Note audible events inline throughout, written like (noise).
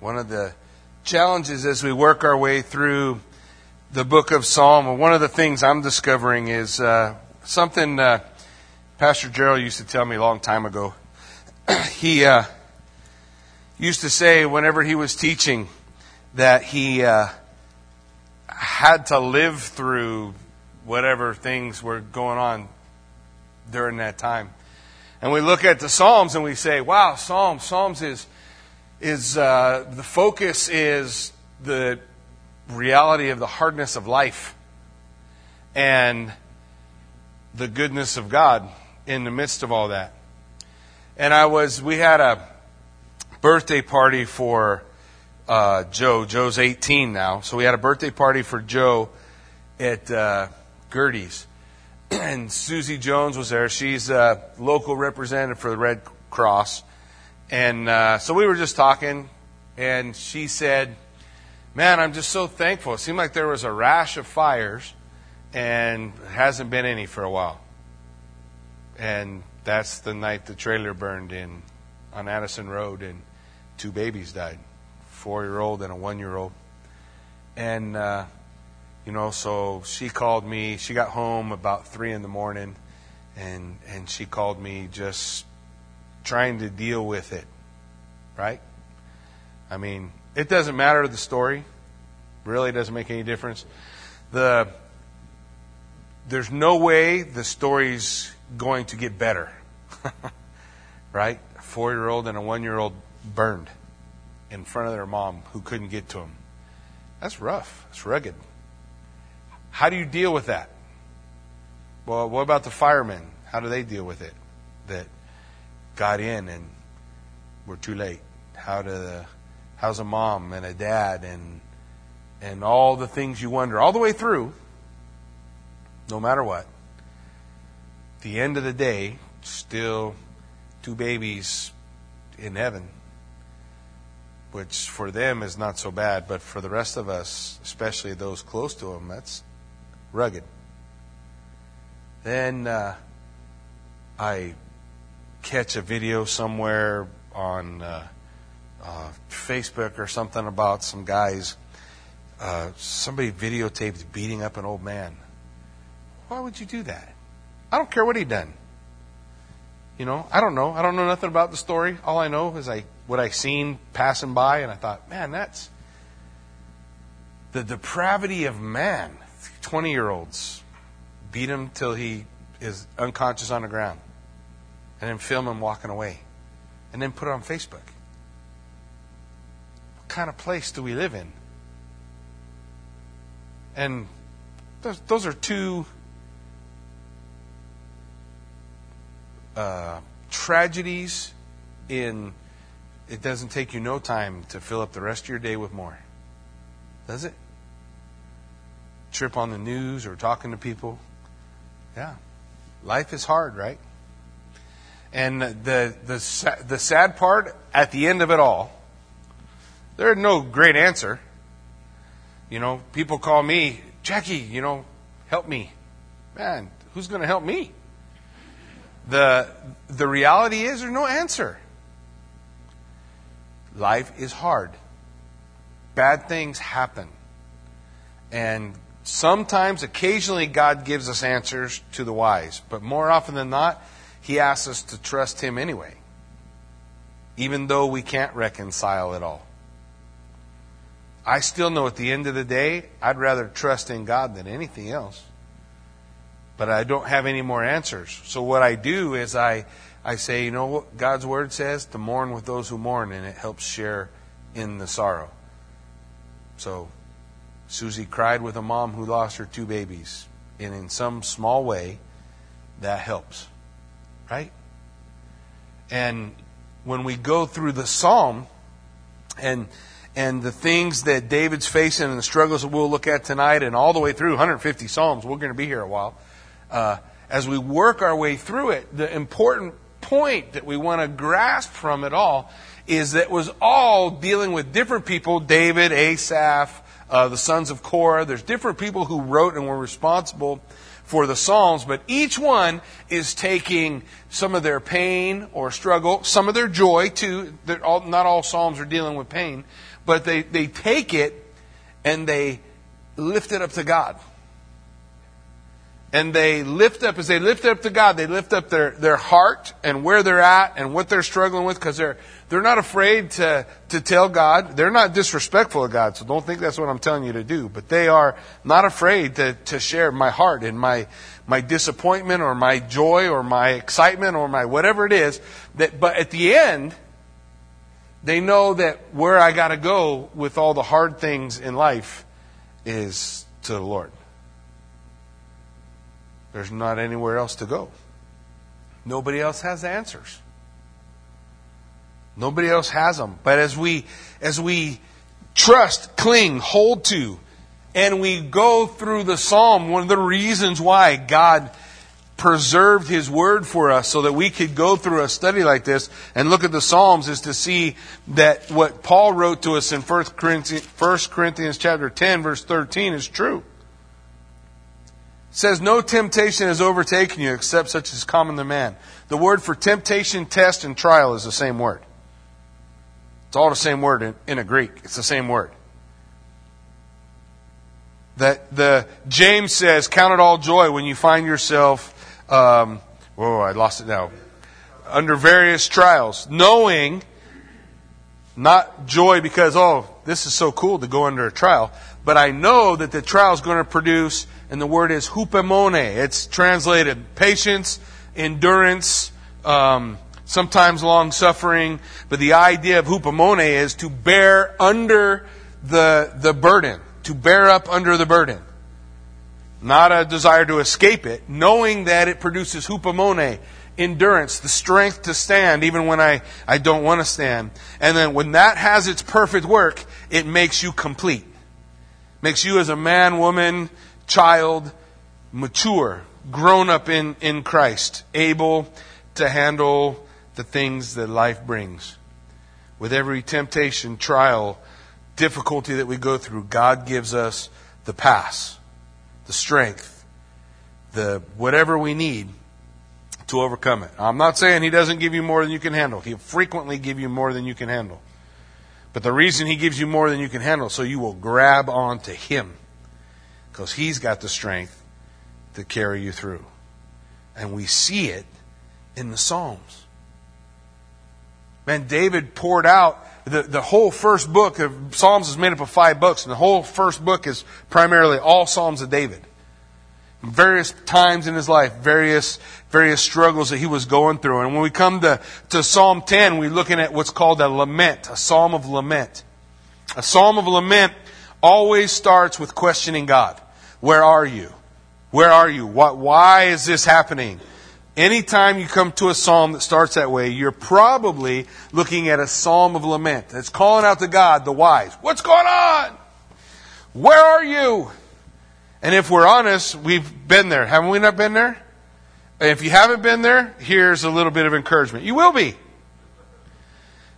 One of the challenges as we work our way through the book of Psalm, one of the things I'm discovering is uh, something uh, Pastor Gerald used to tell me a long time ago. (clears throat) he uh, used to say whenever he was teaching that he uh, had to live through whatever things were going on during that time. And we look at the Psalms and we say, wow, Psalms, Psalms is, is uh, the focus is the reality of the hardness of life and the goodness of God in the midst of all that. And I was, we had a birthday party for uh, Joe. Joe's 18 now. So we had a birthday party for Joe at uh, Gertie's (clears throat) and Susie Jones was there. She's a local representative for the Red Cross. And uh, so we were just talking, and she said, Man, I'm just so thankful. It seemed like there was a rash of fires, and hasn't been any for a while. And that's the night the trailer burned in on Addison Road, and two babies died four year old and a one year old. And uh, you know, so she called me. She got home about three in the morning, and and she called me just trying to deal with it. Right? I mean, it doesn't matter the story. Really, doesn't make any difference. The there's no way the story's going to get better. (laughs) right? A four year old and a one year old burned in front of their mom who couldn't get to them. That's rough. It's rugged. How do you deal with that? Well, what about the firemen? How do they deal with it? That got in and were too late. How the, how's a mom and a dad and and all the things you wonder all the way through, no matter what. The end of the day, still two babies in heaven, which for them is not so bad, but for the rest of us, especially those close to them, that's rugged. Then uh, I catch a video somewhere on uh, uh, Facebook or something about some guys. Uh, somebody videotaped beating up an old man. Why would you do that? I don't care what he done. You know, I don't know. I don't know nothing about the story. All I know is I what I seen passing by, and I thought, man, that's the depravity of man. 20 year olds beat him till he is unconscious on the ground, and then film him walking away, and then put it on Facebook. What kind of place do we live in? And those, those are two uh, tragedies in it doesn't take you no time to fill up the rest of your day with more. Does it? trip on the news or talking to people. Yeah. Life is hard, right? And the, the, the sad part, at the end of it all, there's no great answer. You know, people call me, Jackie, you know, help me. Man, who's going to help me? The, the reality is there's no answer. Life is hard. Bad things happen. And Sometimes, occasionally, God gives us answers to the whys, but more often than not, He asks us to trust Him anyway, even though we can't reconcile it all. I still know at the end of the day, I'd rather trust in God than anything else. But I don't have any more answers. So what I do is I, I say, you know what God's word says? To mourn with those who mourn, and it helps share in the sorrow. So Susie cried with a mom who lost her two babies. And in some small way, that helps. Right? And when we go through the psalm and and the things that David's facing and the struggles that we'll look at tonight and all the way through 150 psalms, we're going to be here a while. Uh, as we work our way through it, the important point that we want to grasp from it all is that it was all dealing with different people David, Asaph, uh, the sons of Korah. There's different people who wrote and were responsible for the Psalms, but each one is taking some of their pain or struggle, some of their joy too. All, not all Psalms are dealing with pain, but they, they take it and they lift it up to God. And they lift up, as they lift up to God, they lift up their, their heart and where they're at and what they're struggling with because they're, they're not afraid to, to tell God. They're not disrespectful of God, so don't think that's what I'm telling you to do. But they are not afraid to, to share my heart and my, my disappointment or my joy or my excitement or my whatever it is. That, but at the end, they know that where I got to go with all the hard things in life is to the Lord. There's not anywhere else to go. Nobody else has answers. Nobody else has them. But as we, as we trust, cling, hold to, and we go through the psalm, one of the reasons why God preserved His Word for us so that we could go through a study like this and look at the Psalms is to see that what Paul wrote to us in 1 Corinthians, 1 Corinthians chapter 10 verse 13 is true. Says, No temptation has overtaken you except such as common to man. The word for temptation, test, and trial is the same word. It's all the same word in, in a Greek. It's the same word. That the James says, "Count it all joy when you find yourself." Um, whoa, I lost it now. Under various trials, knowing not joy because oh, this is so cool to go under a trial, but I know that the trial is going to produce, and the word is hupomone. It's translated patience, endurance. Um, sometimes long suffering, but the idea of hupomone is to bear under the, the burden, to bear up under the burden. Not a desire to escape it, knowing that it produces hupomone, endurance, the strength to stand even when I, I don't want to stand. And then when that has its perfect work, it makes you complete. Makes you as a man, woman, child, mature, grown up in, in Christ, able to handle the things that life brings. With every temptation, trial, difficulty that we go through, God gives us the pass, the strength, the whatever we need to overcome it. I'm not saying He doesn't give you more than you can handle. He'll frequently give you more than you can handle. But the reason He gives you more than you can handle, so you will grab on to Him. Because He's got the strength to carry you through. And we see it in the Psalms. Man, David poured out the, the whole first book of Psalms is made up of five books, and the whole first book is primarily all Psalms of David. Various times in his life, various various struggles that he was going through. And when we come to, to Psalm 10, we're looking at what's called a lament, a psalm of lament. A psalm of lament always starts with questioning God. Where are you? Where are you? What, why is this happening? Anytime you come to a psalm that starts that way, you're probably looking at a psalm of lament. It's calling out to God, the whys. What's going on? Where are you? And if we're honest, we've been there. Haven't we not been there? If you haven't been there, here's a little bit of encouragement. You will be.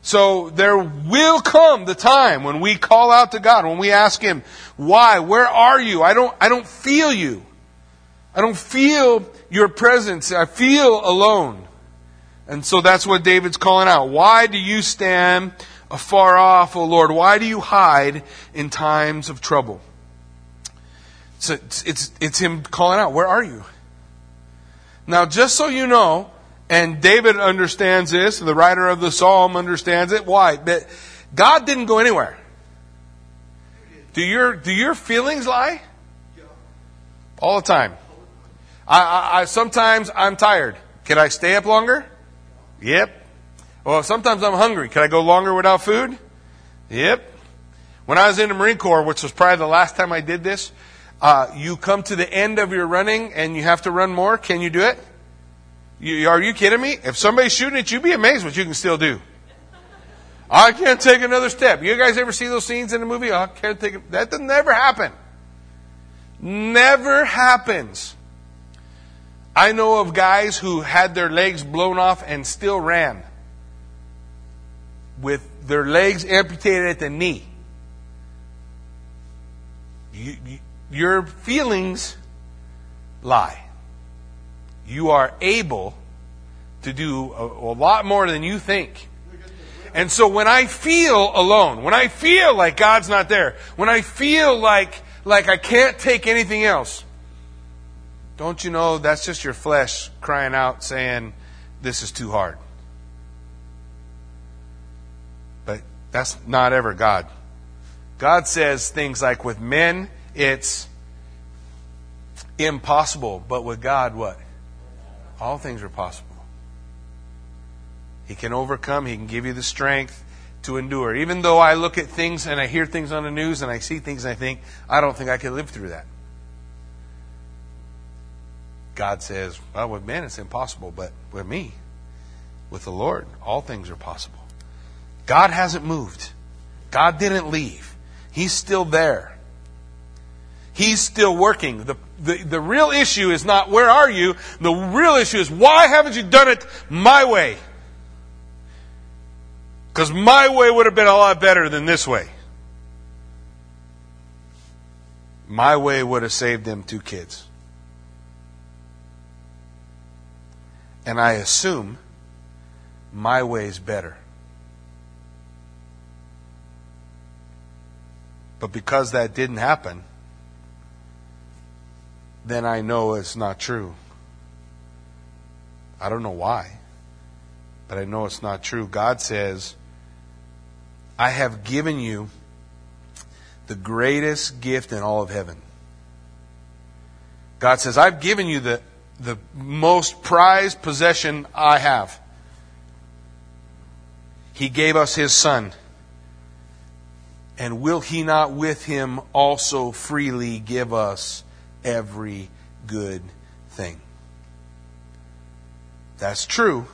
So there will come the time when we call out to God, when we ask Him, why? Where are you? I don't, I don't feel you. I don't feel your presence. I feel alone. And so that's what David's calling out. Why do you stand afar off, O Lord? Why do you hide in times of trouble? So it's, it's, it's him calling out, Where are you? Now, just so you know, and David understands this, the writer of the psalm understands it. Why? But God didn't go anywhere. Do your, do your feelings lie? All the time. I, I, I, sometimes I'm tired. Can I stay up longer? Yep. Well, sometimes I'm hungry. Can I go longer without food? Yep. When I was in the Marine Corps, which was probably the last time I did this, uh, you come to the end of your running and you have to run more. Can you do it? You, are you kidding me? If somebody's shooting at you, be amazed what you can still do. I can't take another step. You guys ever see those scenes in the movie? I can't take it. That never happen. Never happens. I know of guys who had their legs blown off and still ran with their legs amputated at the knee. You, you, your feelings lie. You are able to do a, a lot more than you think. And so when I feel alone, when I feel like God's not there, when I feel like, like I can't take anything else, don't you know that's just your flesh crying out saying, this is too hard. But that's not ever God. God says things like, with men, it's impossible, but with God, what? All things are possible. He can overcome, He can give you the strength to endure. Even though I look at things and I hear things on the news and I see things and I think, I don't think I can live through that. God says, well, with men it's impossible, but with me, with the Lord, all things are possible. God hasn't moved. God didn't leave. He's still there. He's still working. The, the, the real issue is not where are you? The real issue is why haven't you done it my way? Because my way would have been a lot better than this way. My way would have saved them two kids. And I assume my way is better. But because that didn't happen, then I know it's not true. I don't know why, but I know it's not true. God says, I have given you the greatest gift in all of heaven. God says, I've given you the, the most prized possession I have. He gave us His Son. And will He not with Him also freely give us every good thing? That's true.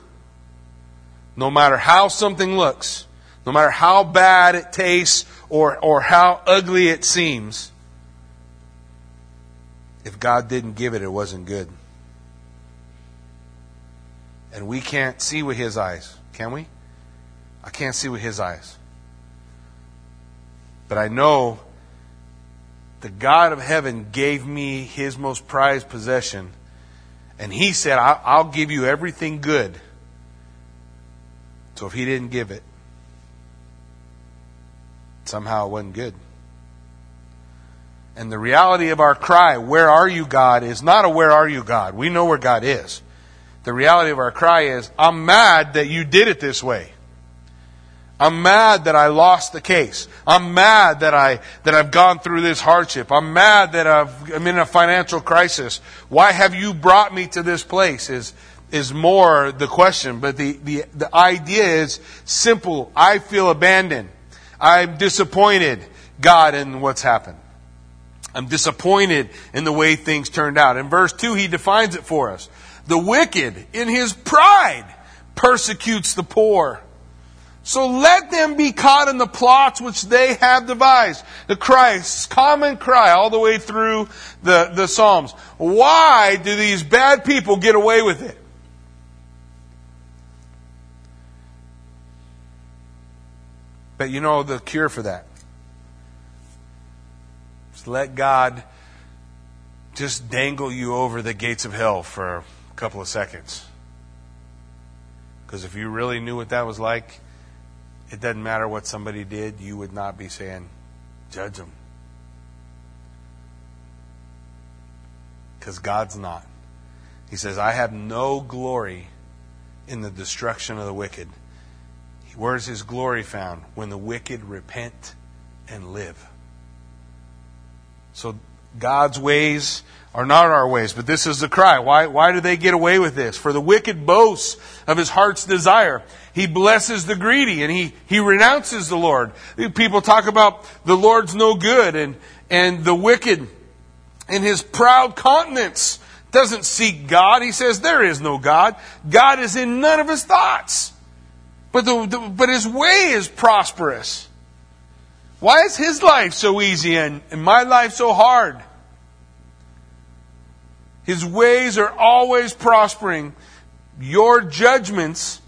No matter how something looks, no matter how bad it tastes or, or how ugly it seems, if God didn't give it, it wasn't good. And we can't see with His eyes, can we? I can't see with His eyes. But I know the God of heaven gave me his most prized possession. And he said, I'll give you everything good. So if he didn't give it, somehow it wasn't good. And the reality of our cry, where are you, God, is not a where are you, God. We know where God is. The reality of our cry is, I'm mad that you did it this way. I'm mad that I lost the case. I'm mad that I that I've gone through this hardship. I'm mad that I've, I'm in a financial crisis. Why have you brought me to this place? Is is more the question, but the, the, the idea is simple. I feel abandoned. I'm disappointed, God, in what's happened. I'm disappointed in the way things turned out. In verse 2, he defines it for us. The wicked, in his pride, persecutes the poor. So let them be caught in the plots which they have devised. The Christ's common cry all the way through the, the Psalms. Why do these bad people get away with it? But you know the cure for that? Just let God just dangle you over the gates of hell for a couple of seconds. Because if you really knew what that was like, it doesn't matter what somebody did, you would not be saying, judge them. Because God's not. He says, I have no glory in the destruction of the wicked. Where's his glory found? When the wicked repent and live. So God's ways are not our ways, but this is the cry. Why, why do they get away with this? For the wicked boasts of his heart's desire. He blesses the greedy and he, he renounces the Lord. People talk about the Lord's no good and, and the wicked in his proud countenance doesn't seek God. He says there is no God. God is in none of his thoughts. But, the, the, but his way is prosperous. Why is his life so easy and, and my life so hard? His ways are always prospering. Your judgments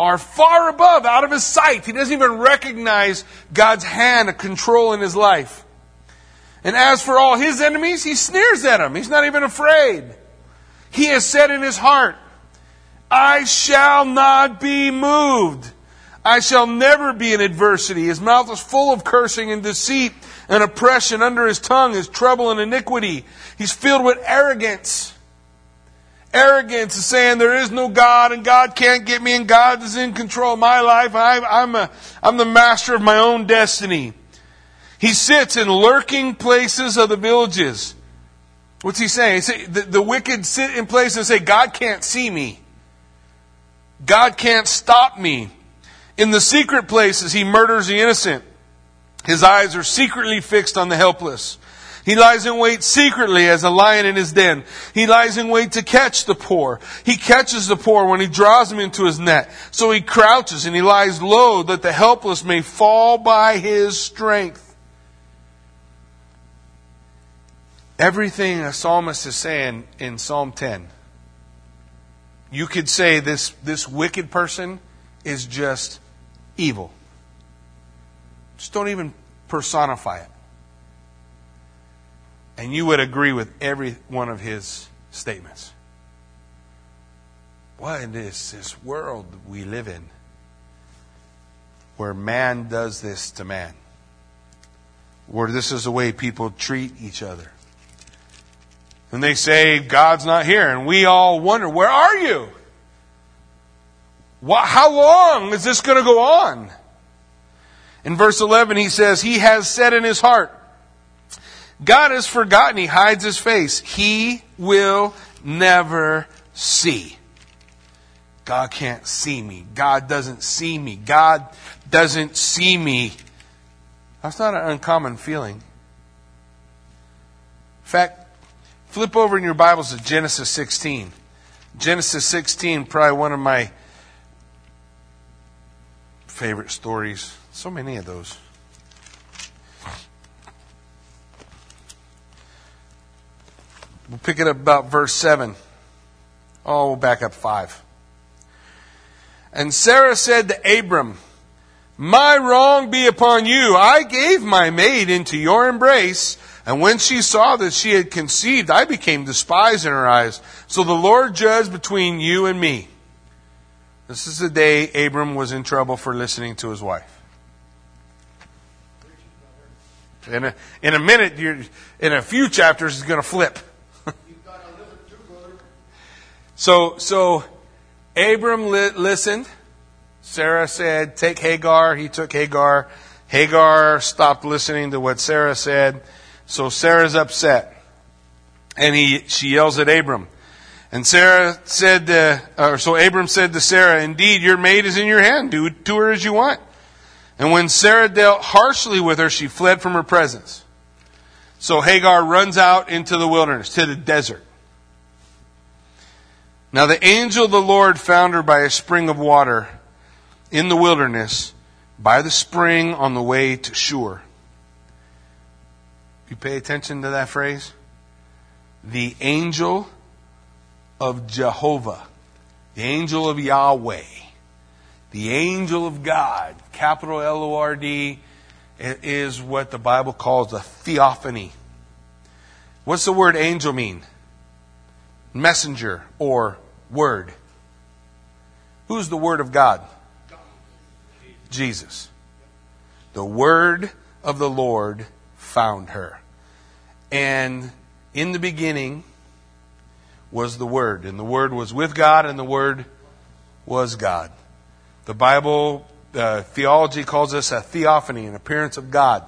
are far above, out of his sight. He doesn't even recognize God's hand of control in his life. And as for all his enemies, he sneers at them. He's not even afraid. He has said in his heart, I shall not be moved. I shall never be in adversity. His mouth is full of cursing and deceit and oppression. Under his tongue is trouble and iniquity. He's filled with arrogance. Arrogance is saying there is no God and God can't get me and God is in control of my life. I, am a, I'm the master of my own destiny. He sits in lurking places of the villages. What's he saying? He say, the, the wicked sit in places and say, God can't see me. God can't stop me. In the secret places, he murders the innocent. His eyes are secretly fixed on the helpless. He lies in wait secretly as a lion in his den. He lies in wait to catch the poor. He catches the poor when he draws them into his net. So he crouches and he lies low that the helpless may fall by his strength. Everything a psalmist is saying in Psalm 10, you could say this, this wicked person is just evil. Just don't even personify it and you would agree with every one of his statements. What is this world we live in where man does this to man? Where this is the way people treat each other. And they say, God's not here. And we all wonder, where are you? How long is this going to go on? In verse 11, he says, He has said in his heart, God has forgotten. He hides his face. He will never see. God can't see me. God doesn't see me. God doesn't see me. That's not an uncommon feeling. In fact, flip over in your Bibles to Genesis 16. Genesis 16, probably one of my favorite stories. So many of those. We'll pick it up about verse 7. Oh, we'll back up 5. And Sarah said to Abram, My wrong be upon you. I gave my maid into your embrace, and when she saw that she had conceived, I became despised in her eyes. So the Lord judged between you and me. This is the day Abram was in trouble for listening to his wife. In a, in a minute, in a few chapters, it's going to flip. So, so Abram li- listened. Sarah said, Take Hagar. He took Hagar. Hagar stopped listening to what Sarah said. So Sarah's upset. And he, she yells at Abram. And Sarah said, uh, or so Abram said to Sarah, Indeed, your maid is in your hand. Do to her as you want. And when Sarah dealt harshly with her, she fled from her presence. So Hagar runs out into the wilderness, to the desert. Now the angel of the Lord found her by a spring of water in the wilderness, by the spring on the way to Shur. You pay attention to that phrase? The angel of Jehovah, the angel of Yahweh, the angel of God, capital L O R D, is what the Bible calls a theophany. What's the word angel mean? Messenger or Word. Who's the Word of God? Jesus. The Word of the Lord found her. And in the beginning was the Word. And the Word was with God, and the Word was God. The Bible uh, theology calls this a theophany, an appearance of God.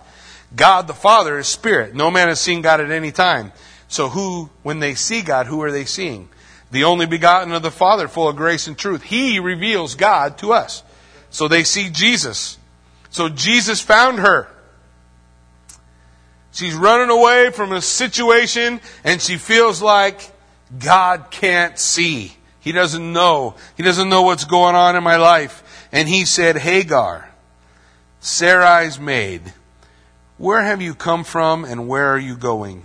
God the Father is Spirit. No man has seen God at any time. So who, when they see God, who are they seeing? the only begotten of the Father, full of grace and truth. He reveals God to us. So they see Jesus. So Jesus found her. She's running away from a situation and she feels like God can't see. He doesn't know. He doesn't know what's going on in my life. And he said, Hagar, Sarai's maid, where have you come from and where are you going?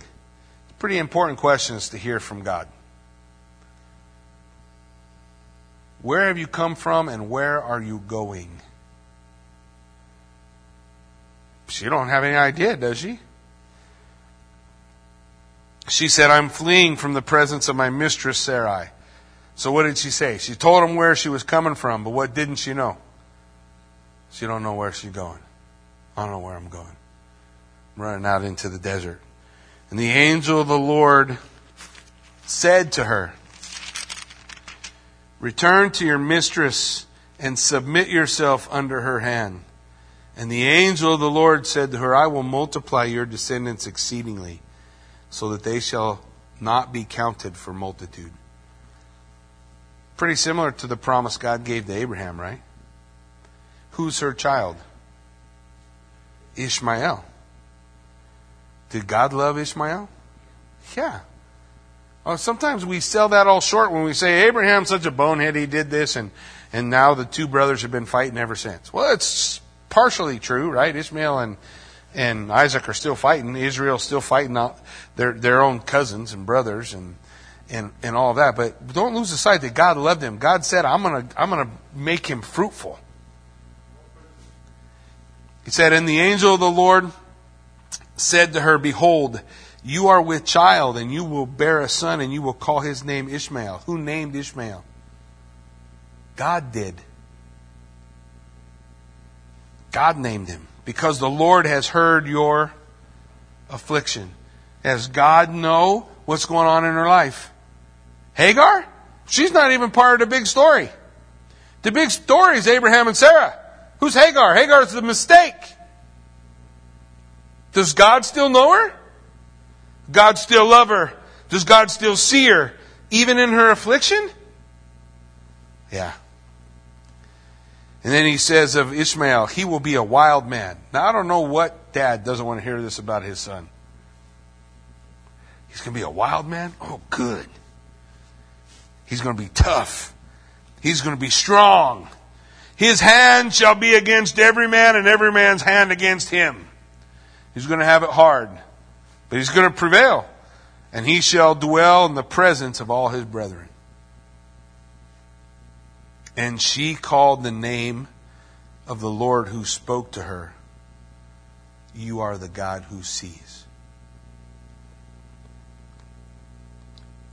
Pretty important questions to hear from God. Where have you come from and where are you going? She don't have any idea, does she? she said, I'm fleeing from the presence of my mistress Sarai. So what did she say? She told him where she was coming from, but what didn't she know? She don't know where she's going. I don't know where I'm going. I'm running out into the desert. And the angel of the Lord said to her, Return to your mistress and submit yourself under her hand. And the angel of the Lord said to her, I will multiply your descendants exceedingly, so that they shall not be counted for multitude. Pretty similar to the promise God gave to Abraham, right? Who's her child? Ishmael. Did God love Ishmael? Yeah. Oh, sometimes we sell that all short when we say Abraham's such a bonehead, he did this, and, and now the two brothers have been fighting ever since. Well, it's partially true, right? Ishmael and, and Isaac are still fighting. Israel's still fighting their, their own cousins and brothers and, and, and all that. But don't lose the sight that God loved him. God said, I'm going to I'm going to make him fruitful. He said, And the angel of the Lord said to her, Behold, you are with child, and you will bear a son, and you will call his name Ishmael. Who named Ishmael? God did. God named him because the Lord has heard your affliction. Does God know what's going on in her life? Hagar? She's not even part of the big story. The big story is Abraham and Sarah. Who's Hagar? Hagar's the mistake. Does God still know her? God still love her? Does God still see her, even in her affliction? Yeah. And then he says of Ishmael, he will be a wild man. Now, I don't know what dad doesn't want to hear this about his son. He's going to be a wild man? Oh, good. He's going to be tough. He's going to be strong. His hand shall be against every man, and every man's hand against him. He's going to have it hard, but he's going to prevail. And he shall dwell in the presence of all his brethren. And she called the name of the Lord who spoke to her. You are the God who sees.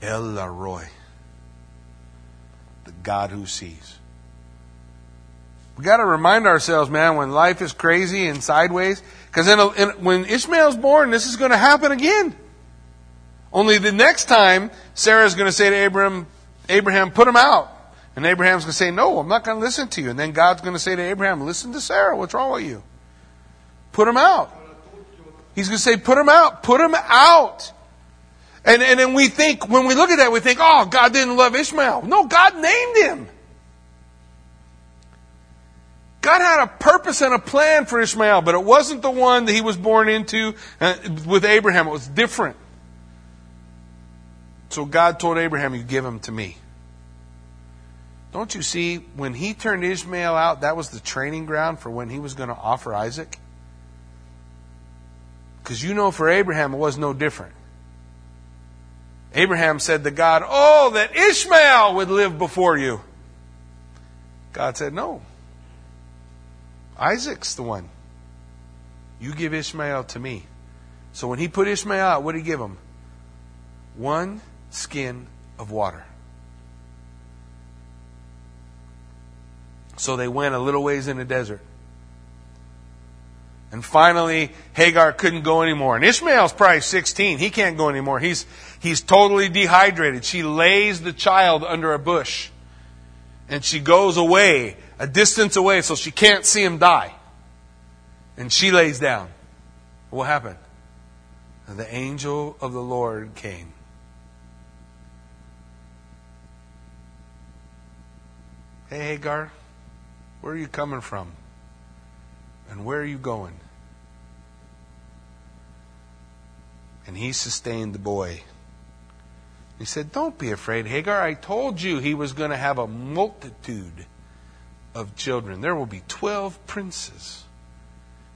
El Roi, the God who sees. We got to remind ourselves, man, when life is crazy and sideways, because uh, when Ishmael's born, this is going to happen again. Only the next time, Sarah's going to say to Abraham, Abraham, put him out. And Abraham's going to say, No, I'm not going to listen to you. And then God's going to say to Abraham, Listen to Sarah. What's wrong with you? Put him out. He's going to say, Put him out. Put him out. And, and then we think, when we look at that, we think, Oh, God didn't love Ishmael. No, God named him. God had a purpose and a plan for Ishmael, but it wasn't the one that he was born into uh, with Abraham. It was different. So God told Abraham, You give him to me. Don't you see, when he turned Ishmael out, that was the training ground for when he was going to offer Isaac? Because you know, for Abraham, it was no different. Abraham said to God, Oh, that Ishmael would live before you. God said, No. Isaac's the one. You give Ishmael to me. So when he put Ishmael out, what did he give him? One skin of water. So they went a little ways in the desert. And finally, Hagar couldn't go anymore. And Ishmael's probably 16. He can't go anymore. He's, he's totally dehydrated. She lays the child under a bush. And she goes away a distance away so she can't see him die. And she lays down. What happened? The angel of the Lord came. Hey, Hagar, where are you coming from? And where are you going? And he sustained the boy. He said, Don't be afraid, Hagar. I told you he was going to have a multitude of children. There will be 12 princes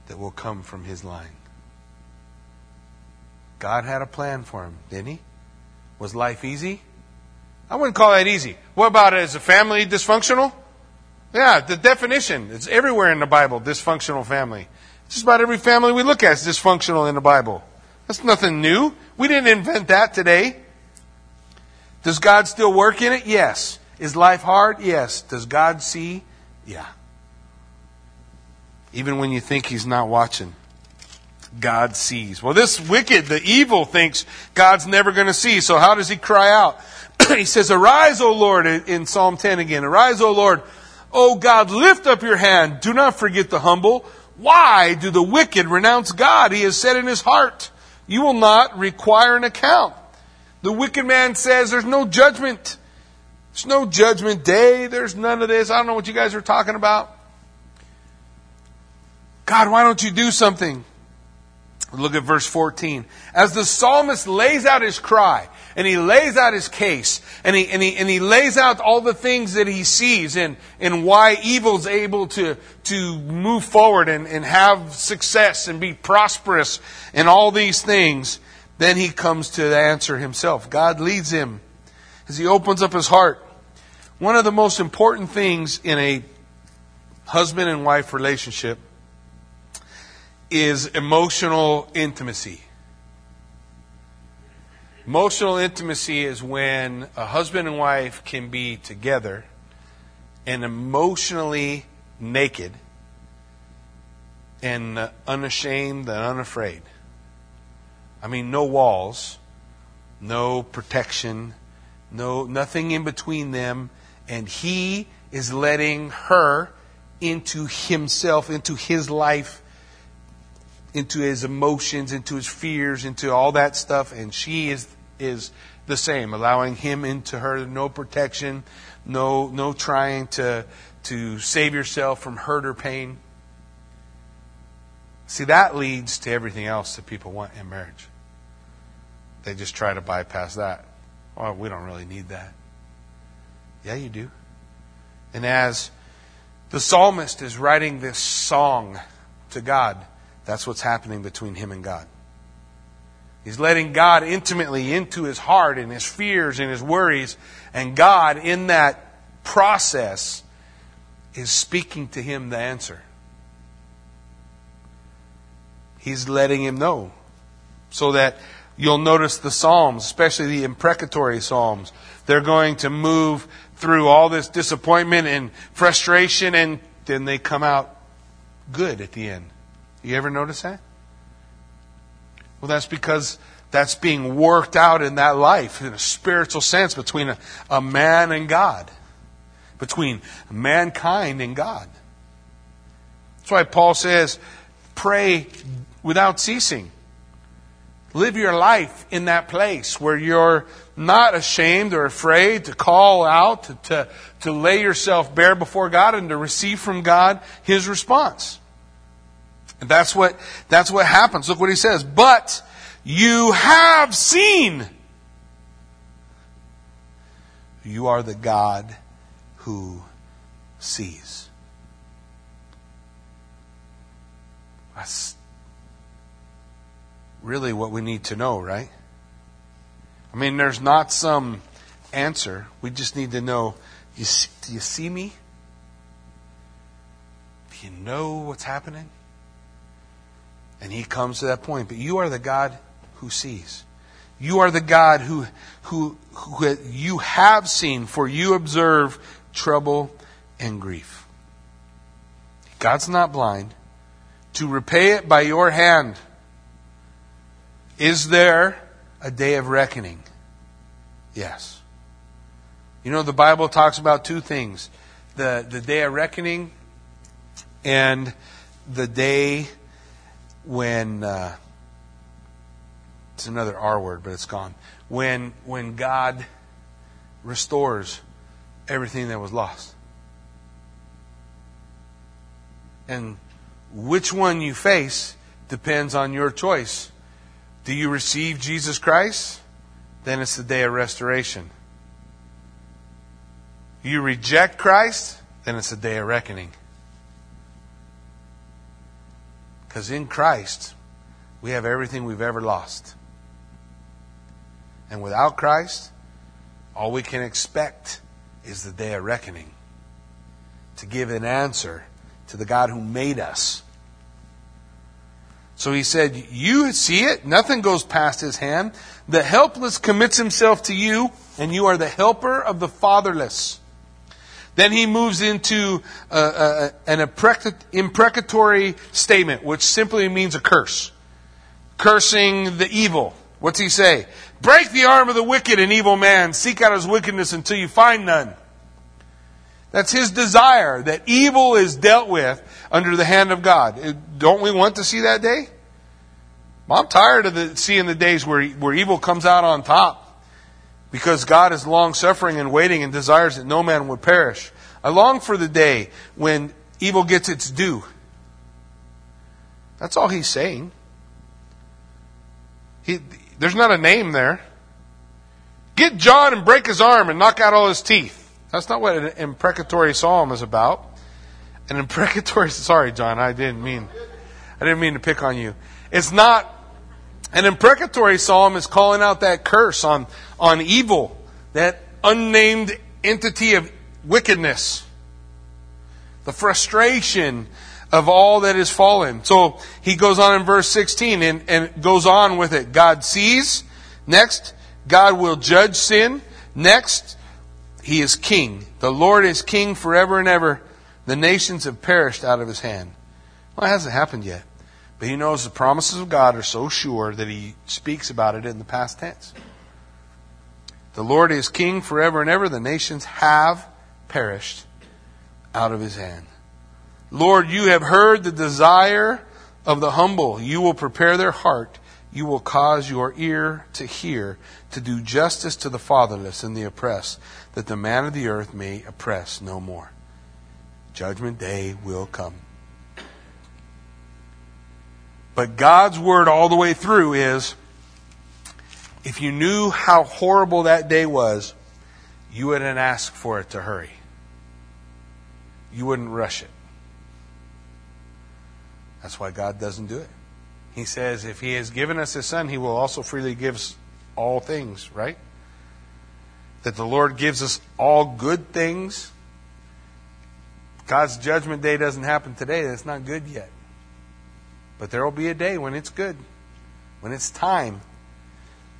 that will come from his line. God had a plan for him, didn't he? Was life easy? I wouldn't call that easy. What about it? Is a family dysfunctional? Yeah, the definition. It's everywhere in the Bible, dysfunctional family. Just about every family we look at is dysfunctional in the Bible. That's nothing new. We didn't invent that today. Does God still work in it? Yes. Is life hard? Yes. Does God see? Yeah. Even when you think He's not watching, God sees. Well, this wicked, the evil, thinks God's never going to see. So how does he cry out? (clears throat) he says, Arise, O Lord, in Psalm 10 again. Arise, O Lord. O God, lift up your hand. Do not forget the humble. Why do the wicked renounce God? He has said in his heart, You will not require an account. The wicked man says, There's no judgment. There's no judgment day. There's none of this. I don't know what you guys are talking about. God, why don't you do something? Look at verse 14. As the psalmist lays out his cry, and he lays out his case, and he, and he, and he lays out all the things that he sees and, and why evil's able to, to move forward and, and have success and be prosperous and all these things, then he comes to the answer himself. God leads him as he opens up his heart. One of the most important things in a husband and wife relationship is emotional intimacy. Emotional intimacy is when a husband and wife can be together and emotionally naked and unashamed and unafraid. I mean, no walls, no protection, no nothing in between them, and he is letting her into himself, into his life into his emotions, into his fears, into all that stuff, and she is is the same, allowing him into her, no protection, no no trying to to save yourself from hurt or pain. See, that leads to everything else that people want in marriage. They just try to bypass that. Well, we don't really need that. Yeah, you do. And as the psalmist is writing this song to God, that's what's happening between him and God. He's letting God intimately into his heart and his fears and his worries. And God, in that process, is speaking to him the answer. He's letting him know. So that you'll notice the Psalms, especially the imprecatory Psalms, they're going to move through all this disappointment and frustration, and then they come out good at the end. You ever notice that? Well, that's because that's being worked out in that life in a spiritual sense between a, a man and God, between mankind and God. That's why Paul says, pray without ceasing. Live your life in that place where you're not ashamed or afraid to call out, to, to, to lay yourself bare before God and to receive from God His response. And that's what, that's what happens. Look what he says. But you have seen. You are the God who sees. That's really what we need to know, right? I mean, there's not some answer. We just need to know you, do you see me? Do you know what's happening? And he comes to that point. But you are the God who sees. You are the God who, who, who you have seen, for you observe trouble and grief. God's not blind. To repay it by your hand. Is there a day of reckoning? Yes. You know, the Bible talks about two things the, the day of reckoning and the day when uh, it's another R word, but it's gone. When when God restores everything that was lost. And which one you face depends on your choice. Do you receive Jesus Christ? Then it's the day of restoration. You reject Christ? Then it's the day of reckoning. Because in Christ, we have everything we've ever lost. And without Christ, all we can expect is the day of reckoning to give an answer to the God who made us. So he said, You see it, nothing goes past his hand. The helpless commits himself to you, and you are the helper of the fatherless. Then he moves into uh, uh, an imprecatory statement, which simply means a curse. Cursing the evil. What's he say? Break the arm of the wicked and evil man. Seek out his wickedness until you find none. That's his desire, that evil is dealt with under the hand of God. Uh, don't we want to see that day? I'm tired of the, seeing the days where, where evil comes out on top because God is long suffering and waiting and desires that no man would perish. I long for the day when evil gets its due. That's all he's saying. He, there's not a name there. Get John and break his arm and knock out all his teeth. That's not what an imprecatory psalm is about. An imprecatory, sorry, John, I didn't mean, I didn't mean to pick on you. It's not an imprecatory psalm is calling out that curse on, on evil, that unnamed entity of wickedness, the frustration of all that is fallen. So he goes on in verse 16 and, and goes on with it. God sees. Next, God will judge sin. Next, he is king. The Lord is king forever and ever. The nations have perished out of his hand. Well, it hasn't happened yet. But he knows the promises of God are so sure that he speaks about it in the past tense. The Lord is king forever and ever. The nations have perished out of his hand. Lord, you have heard the desire of the humble. You will prepare their heart. You will cause your ear to hear, to do justice to the fatherless and the oppressed, that the man of the earth may oppress no more. Judgment day will come. But God's word all the way through is if you knew how horrible that day was, you wouldn't ask for it to hurry. You wouldn't rush it. That's why God doesn't do it. He says if He has given us His Son, He will also freely give us all things, right? That the Lord gives us all good things. God's judgment day doesn't happen today. That's not good yet. But there will be a day when it's good, when it's time.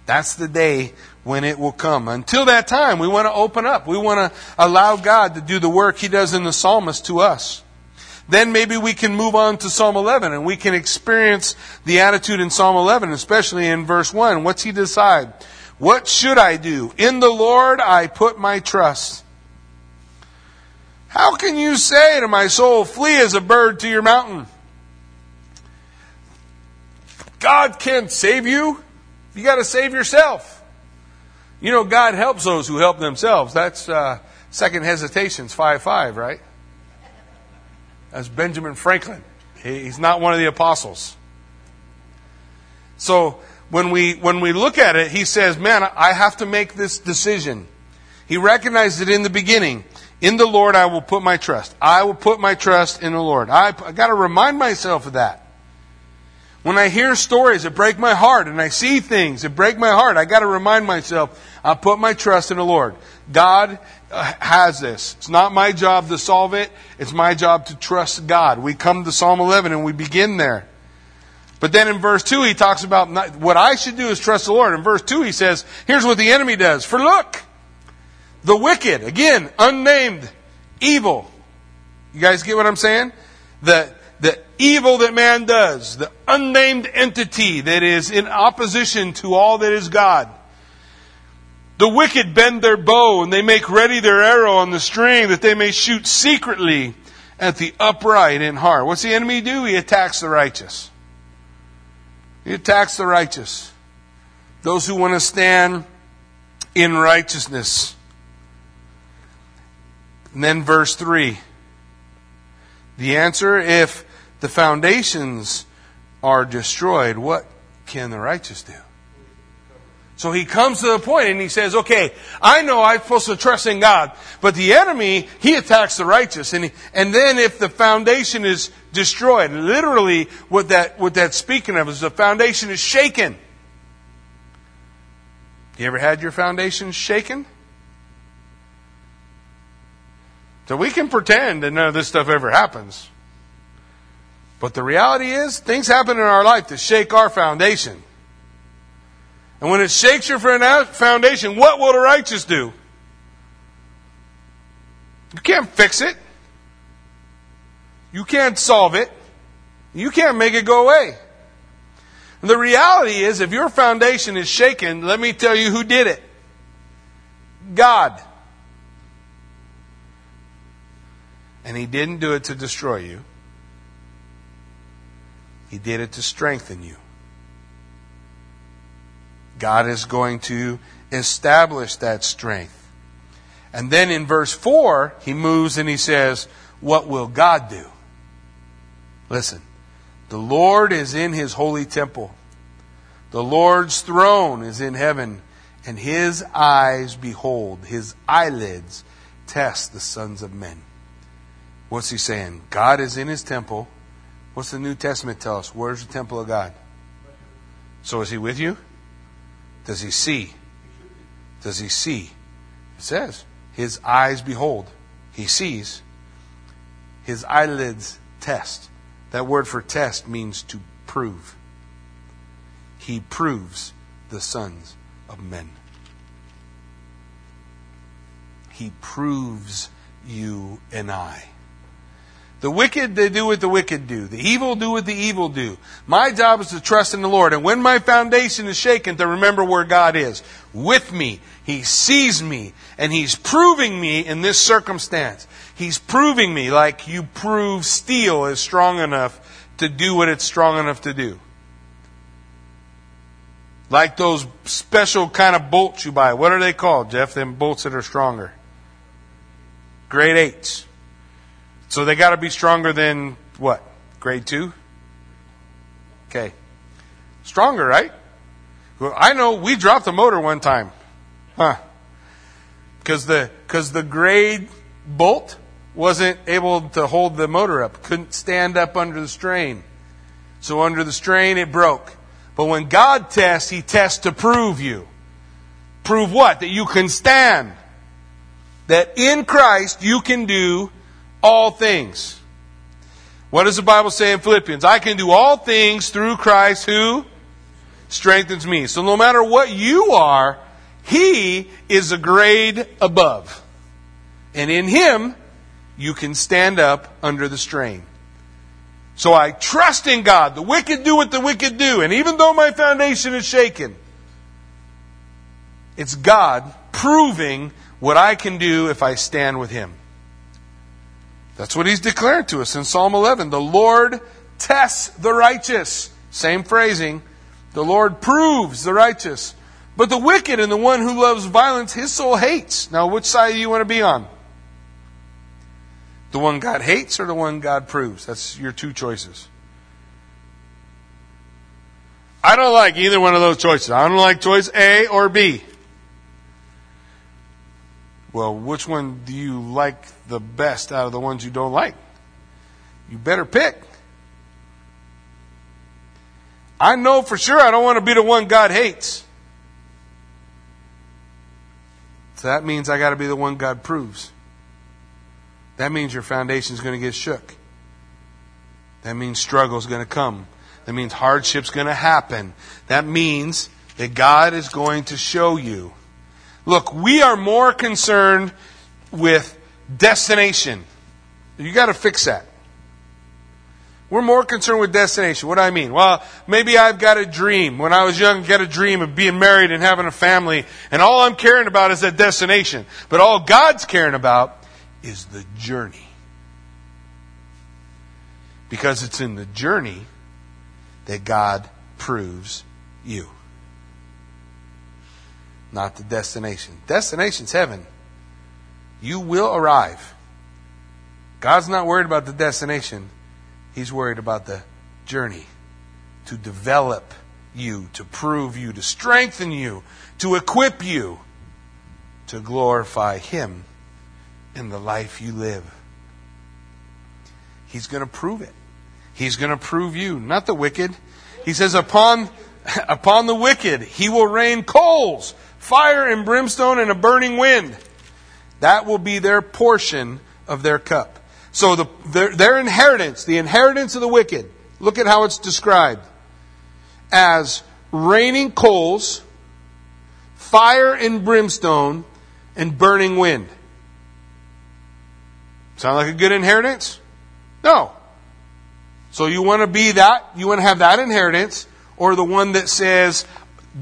That's the day when it will come. Until that time, we want to open up. We want to allow God to do the work He does in the psalmist to us. Then maybe we can move on to Psalm 11 and we can experience the attitude in Psalm 11, especially in verse 1. What's he decide? What should I do? In the Lord I put my trust. How can you say to my soul, flee as a bird to your mountain? God can't save you. You got to save yourself. You know, God helps those who help themselves. That's uh, Second Hesitations 5 5, right? That's Benjamin Franklin. He's not one of the apostles. So when we when we look at it, he says, "Man, I have to make this decision." He recognized it in the beginning. In the Lord, I will put my trust. I will put my trust in the Lord. I, I got to remind myself of that. When I hear stories that break my heart and I see things that break my heart, I got to remind myself, I put my trust in the Lord. God uh, has this. It's not my job to solve it. It's my job to trust God. We come to Psalm 11 and we begin there. But then in verse 2, he talks about not, what I should do is trust the Lord. In verse 2, he says, here's what the enemy does. For look, the wicked, again, unnamed, evil. You guys get what I'm saying? The, the evil that man does, the unnamed entity that is in opposition to all that is God. The wicked bend their bow and they make ready their arrow on the string that they may shoot secretly at the upright in heart. What's the enemy do? He attacks the righteous. He attacks the righteous. Those who want to stand in righteousness. And then verse 3. The answer, if the foundations are destroyed, what can the righteous do? So he comes to the point and he says, okay, I know I'm supposed to trust in God, but the enemy, he attacks the righteous. And, he, and then if the foundation is destroyed, literally what that, what that's speaking of is the foundation is shaken. You ever had your foundation shaken? So we can pretend that none of this stuff ever happens. But the reality is, things happen in our life to shake our foundation. And when it shakes your foundation, what will the righteous do? You can't fix it. You can't solve it. You can't make it go away. And the reality is, if your foundation is shaken, let me tell you who did it God. And He didn't do it to destroy you, He did it to strengthen you. God is going to establish that strength. And then in verse 4, he moves and he says, What will God do? Listen, the Lord is in his holy temple. The Lord's throne is in heaven, and his eyes behold, his eyelids test the sons of men. What's he saying? God is in his temple. What's the New Testament tell us? Where's the temple of God? So is he with you? Does he see? Does he see? It says, his eyes behold. He sees. His eyelids test. That word for test means to prove. He proves the sons of men. He proves you and I. The wicked, they do what the wicked do. The evil do what the evil do. My job is to trust in the Lord. And when my foundation is shaken, to remember where God is. With me. He sees me. And He's proving me in this circumstance. He's proving me like you prove steel is strong enough to do what it's strong enough to do. Like those special kind of bolts you buy. What are they called, Jeff? Them bolts that are stronger. Grade eights. So they got to be stronger than what? Grade 2? Okay. Stronger, right? Well, I know we dropped the motor one time. Huh. Because the, cause the grade bolt wasn't able to hold the motor up, couldn't stand up under the strain. So under the strain, it broke. But when God tests, He tests to prove you. Prove what? That you can stand. That in Christ you can do all things. What does the Bible say in Philippians? I can do all things through Christ who strengthens me. So no matter what you are, He is a grade above. And in Him, you can stand up under the strain. So I trust in God. The wicked do what the wicked do. And even though my foundation is shaken, it's God proving what I can do if I stand with Him. That's what he's declared to us in Psalm 11. The Lord tests the righteous. Same phrasing. The Lord proves the righteous. But the wicked and the one who loves violence, his soul hates. Now, which side do you want to be on? The one God hates or the one God proves? That's your two choices. I don't like either one of those choices. I don't like choice A or B. Well, which one do you like the best out of the ones you don't like? You better pick. I know for sure I don't want to be the one God hates. So that means I got to be the one God proves. That means your foundation is going to get shook. That means struggle is going to come. That means hardship's going to happen. That means that God is going to show you Look, we are more concerned with destination. You got to fix that. We're more concerned with destination. What do I mean? Well, maybe I've got a dream. When I was young, I got a dream of being married and having a family, and all I'm caring about is that destination. But all God's caring about is the journey. Because it's in the journey that God proves you not the destination. Destination's heaven. You will arrive. God's not worried about the destination. He's worried about the journey to develop you, to prove you, to strengthen you, to equip you to glorify Him in the life you live. He's going to prove it. He's going to prove you, not the wicked. He says, upon, (laughs) upon the wicked, He will rain coals fire and brimstone and a burning wind. That will be their portion of their cup. So the, their, their inheritance, the inheritance of the wicked, look at how it's described as raining coals, fire and brimstone, and burning wind. Sound like a good inheritance? No. So you want to be that, you want to have that inheritance, or the one that says,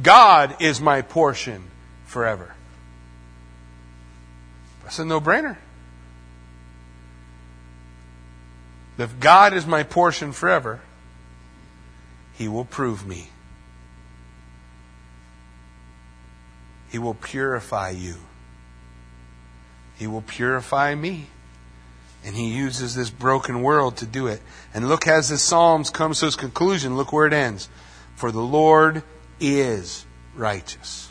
God is my portion forever. That's a no brainer. If God is my portion forever, He will prove me. He will purify you. He will purify me. And he uses this broken world to do it. And look as the Psalms comes to its conclusion, look where it ends. For the Lord is righteous.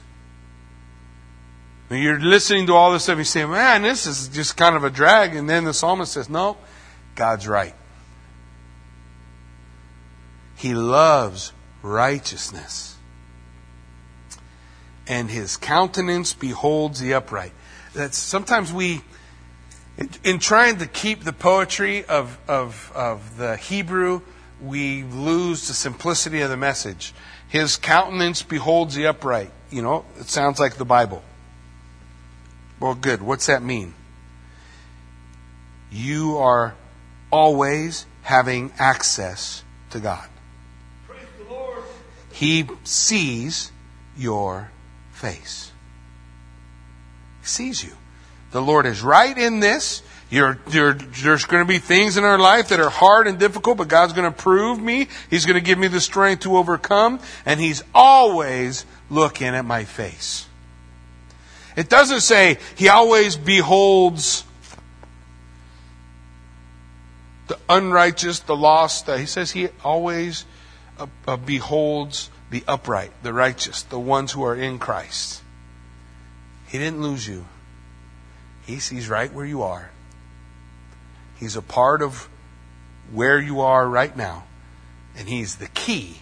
When you're listening to all this stuff, you say, man, this is just kind of a drag. And then the psalmist says, no, God's right. He loves righteousness. And his countenance beholds the upright. That sometimes we, in, in trying to keep the poetry of, of, of the Hebrew, we lose the simplicity of the message. His countenance beholds the upright. You know, it sounds like the Bible. Well, good. What's that mean? You are always having access to God. He sees your face. He sees you. The Lord is right in this. You're, you're, there's going to be things in our life that are hard and difficult, but God's going to prove me. He's going to give me the strength to overcome, and He's always looking at my face. It doesn't say He always beholds the unrighteous, the lost. He says He always uh, uh, beholds the upright, the righteous, the ones who are in Christ. He didn't lose you. He sees right where you are. He's a part of where you are right now, and He's the key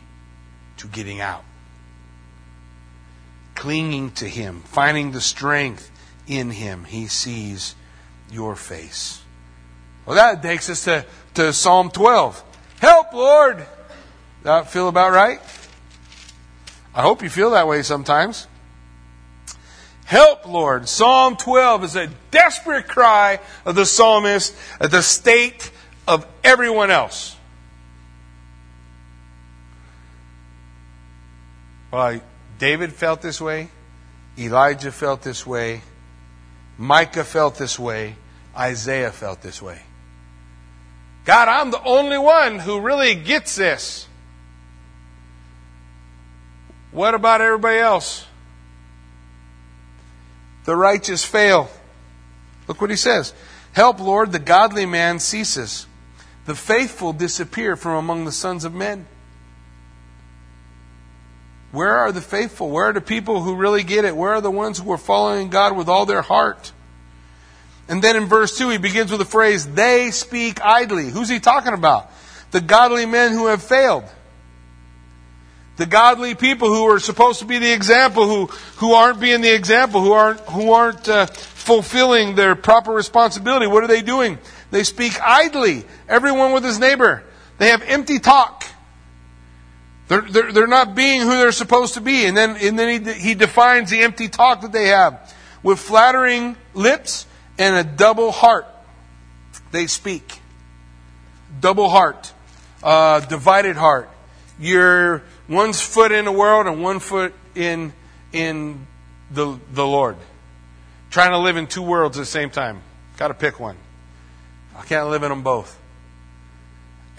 to getting out. Clinging to Him, finding the strength in Him, He sees your face. Well, that takes us to, to Psalm 12. Help, Lord! That feel about right? I hope you feel that way sometimes. Help, Lord. Psalm 12 is a desperate cry of the psalmist at the state of everyone else. Well, David felt this way. Elijah felt this way. Micah felt this way. Isaiah felt this way. God, I'm the only one who really gets this. What about everybody else? The righteous fail. Look what he says. Help, Lord, the godly man ceases. The faithful disappear from among the sons of men. Where are the faithful? Where are the people who really get it? Where are the ones who are following God with all their heart? And then in verse 2, he begins with the phrase, they speak idly. Who's he talking about? The godly men who have failed the godly people who are supposed to be the example, who, who aren't being the example, who aren't, who aren't uh, fulfilling their proper responsibility. What are they doing? They speak idly, everyone with his neighbor. They have empty talk. They're, they're, they're not being who they're supposed to be. And then, and then he, he defines the empty talk that they have with flattering lips and a double heart. They speak. Double heart. Uh, divided heart. You're One's foot in the world and one foot in, in the, the Lord. Trying to live in two worlds at the same time. Got to pick one. I can't live in them both.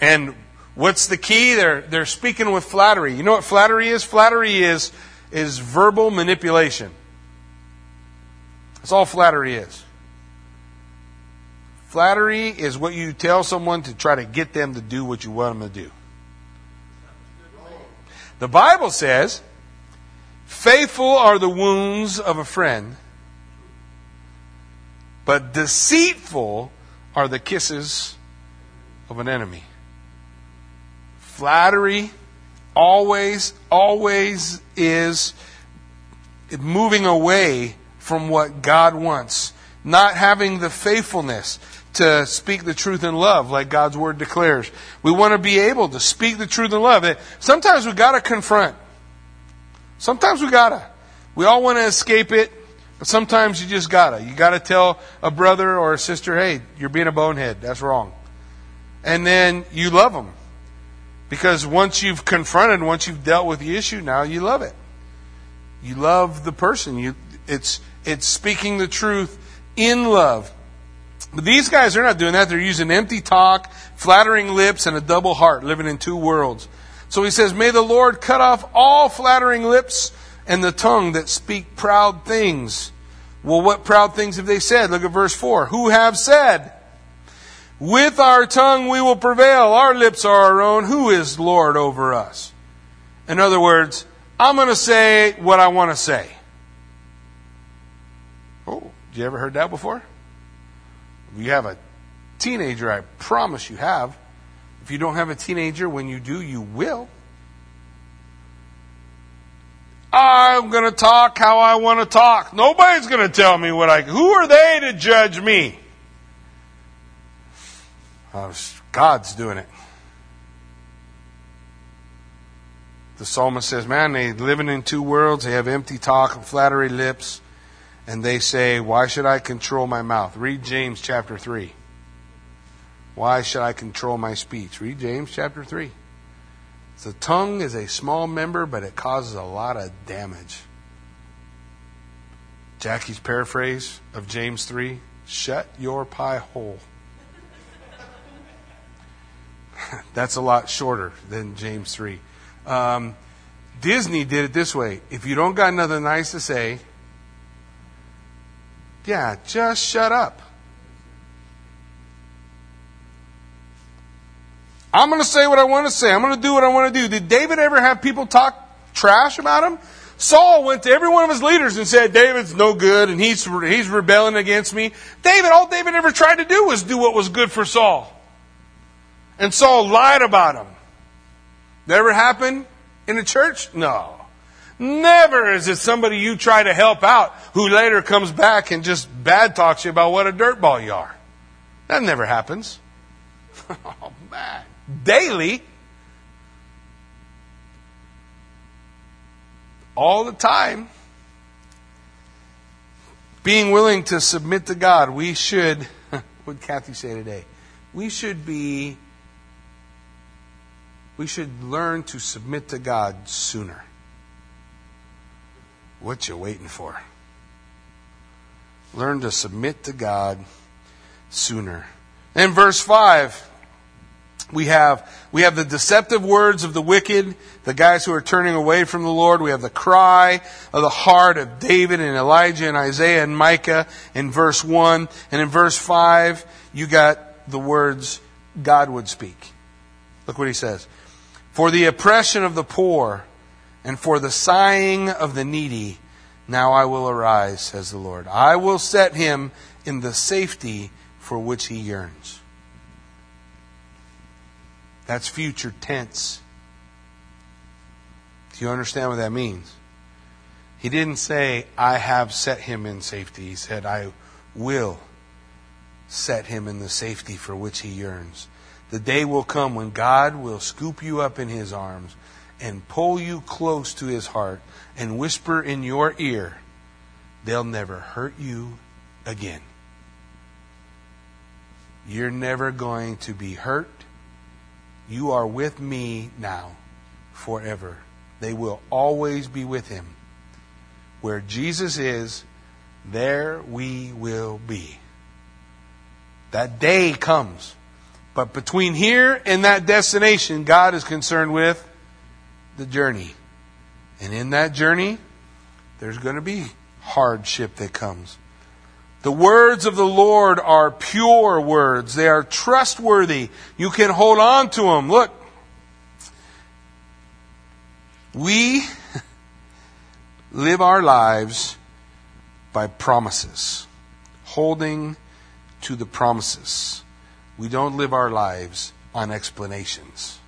And what's the key? They're, they're speaking with flattery. You know what flattery is? Flattery is, is verbal manipulation. That's all flattery is. Flattery is what you tell someone to try to get them to do what you want them to do. The Bible says, faithful are the wounds of a friend, but deceitful are the kisses of an enemy. Flattery always, always is moving away from what God wants, not having the faithfulness, to speak the truth in love, like God's word declares. We want to be able to speak the truth in love. Sometimes we gotta confront. Sometimes we gotta. We all want to escape it, but sometimes you just gotta. You gotta tell a brother or a sister, hey, you're being a bonehead. That's wrong. And then you love them. Because once you've confronted, once you've dealt with the issue, now you love it. You love the person. You, it's, it's speaking the truth in love. But these guys are not doing that. They're using empty talk, flattering lips, and a double heart, living in two worlds. So he says, May the Lord cut off all flattering lips and the tongue that speak proud things. Well, what proud things have they said? Look at verse 4. Who have said, With our tongue we will prevail. Our lips are our own. Who is Lord over us? In other words, I'm going to say what I want to say. Oh, did you ever heard that before? You have a teenager, I promise you have. If you don't have a teenager, when you do, you will. I'm going to talk how I want to talk. Nobody's going to tell me what I. Who are they to judge me? Oh, God's doing it. The psalmist says, Man, they're living in two worlds. They have empty talk and flattery lips and they say, Why should I control my mouth? Read James chapter 3. Why should I control my speech? Read James chapter 3. The tongue is a small member, but it causes a lot of damage. Jackie's paraphrase of James 3 shut your pie hole. (laughs) That's a lot shorter than James 3. Um, Disney did it this way if you don't got nothing nice to say, yeah, just shut up. I'm going to say what I want to say. I'm going to do what I want to do. Did David ever have people talk trash about him? Saul went to every one of his leaders and said, David's no good and he's, he's rebelling against me. David, all David ever tried to do was do what was good for Saul. And Saul lied about him. Never happened in the church? No. Never is it somebody you try to help out who later comes back and just bad talks you about what a dirtball you are. That never happens. (laughs) oh, man. Daily. All the time. Being willing to submit to God, we should, (laughs) what Kathy say today? We should be, we should learn to submit to God sooner. What you waiting for? Learn to submit to God sooner. In verse 5, we have, we have the deceptive words of the wicked, the guys who are turning away from the Lord. We have the cry of the heart of David and Elijah and Isaiah and Micah in verse 1. And in verse 5, you got the words God would speak. Look what he says. For the oppression of the poor and for the sighing of the needy, now I will arise, says the Lord. I will set him in the safety for which he yearns. That's future tense. Do you understand what that means? He didn't say, I have set him in safety. He said, I will set him in the safety for which he yearns. The day will come when God will scoop you up in his arms and pull you close to his heart and whisper in your ear, they'll never hurt you again. You're never going to be hurt. You are with me now forever. They will always be with him. Where Jesus is, there we will be. That day comes. But between here and that destination, God is concerned with the journey. And in that journey, there's going to be hardship that comes. The words of the Lord are pure words. They are trustworthy. You can hold on to them. Look. We (laughs) live our lives by promises, holding to the promises. We don't live our lives on explanations.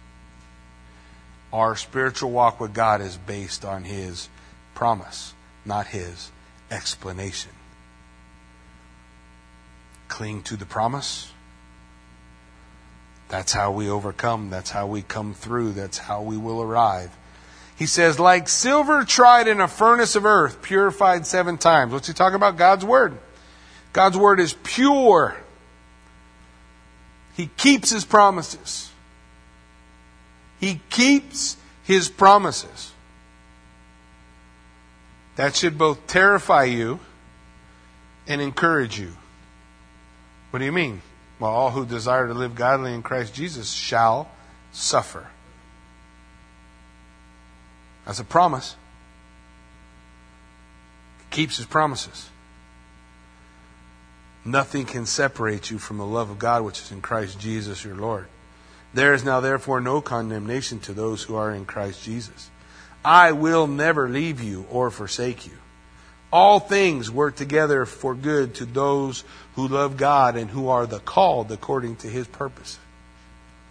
Our spiritual walk with God is based on His promise, not His explanation. Cling to the promise, That's how we overcome. That's how we come through. That's how we will arrive. He says, like silver tried in a furnace of earth, purified seven times. What's he talking about? God's Word. God's Word is pure. He keeps His promises. He keeps His promises. That should both terrify you and encourage you. What do you mean? Well, all who desire to live godly in Christ Jesus shall suffer. That's a promise. He keeps his promises. Nothing can separate you from the love of God which is in Christ Jesus your Lord. There is now therefore no condemnation to those who are in Christ Jesus. I will never leave you or forsake you. All things work together for good to those who love God and who are the called according to his purpose.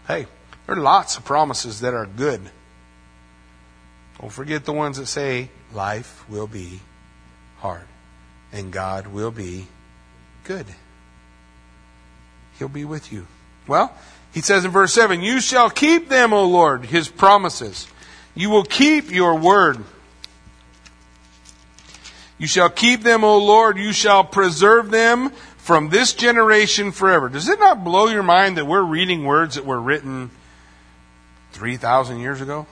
Hey, there are lots of promises that are good. Don't forget the ones that say life will be hard and God will be good. He'll be with you. Well, he says in verse 7, You shall keep them, O Lord, his promises. You will keep your word. You shall keep them, O Lord. You shall preserve them from this generation forever. Does it not blow your mind that we're reading words that were written 3,000 years ago?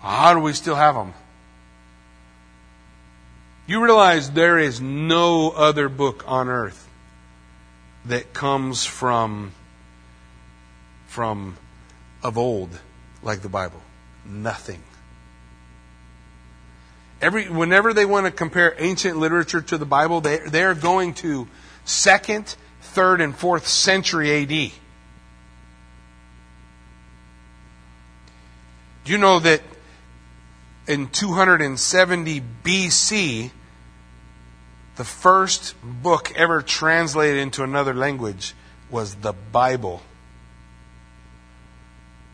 How do we still have them? You realize there is no other book on earth that comes from from of old like the Bible. Nothing. Every whenever they want to compare ancient literature to the Bible, they they're going to second, third, and fourth century AD. Do you know that in 270 BC, the first book ever translated into another language was the Bible.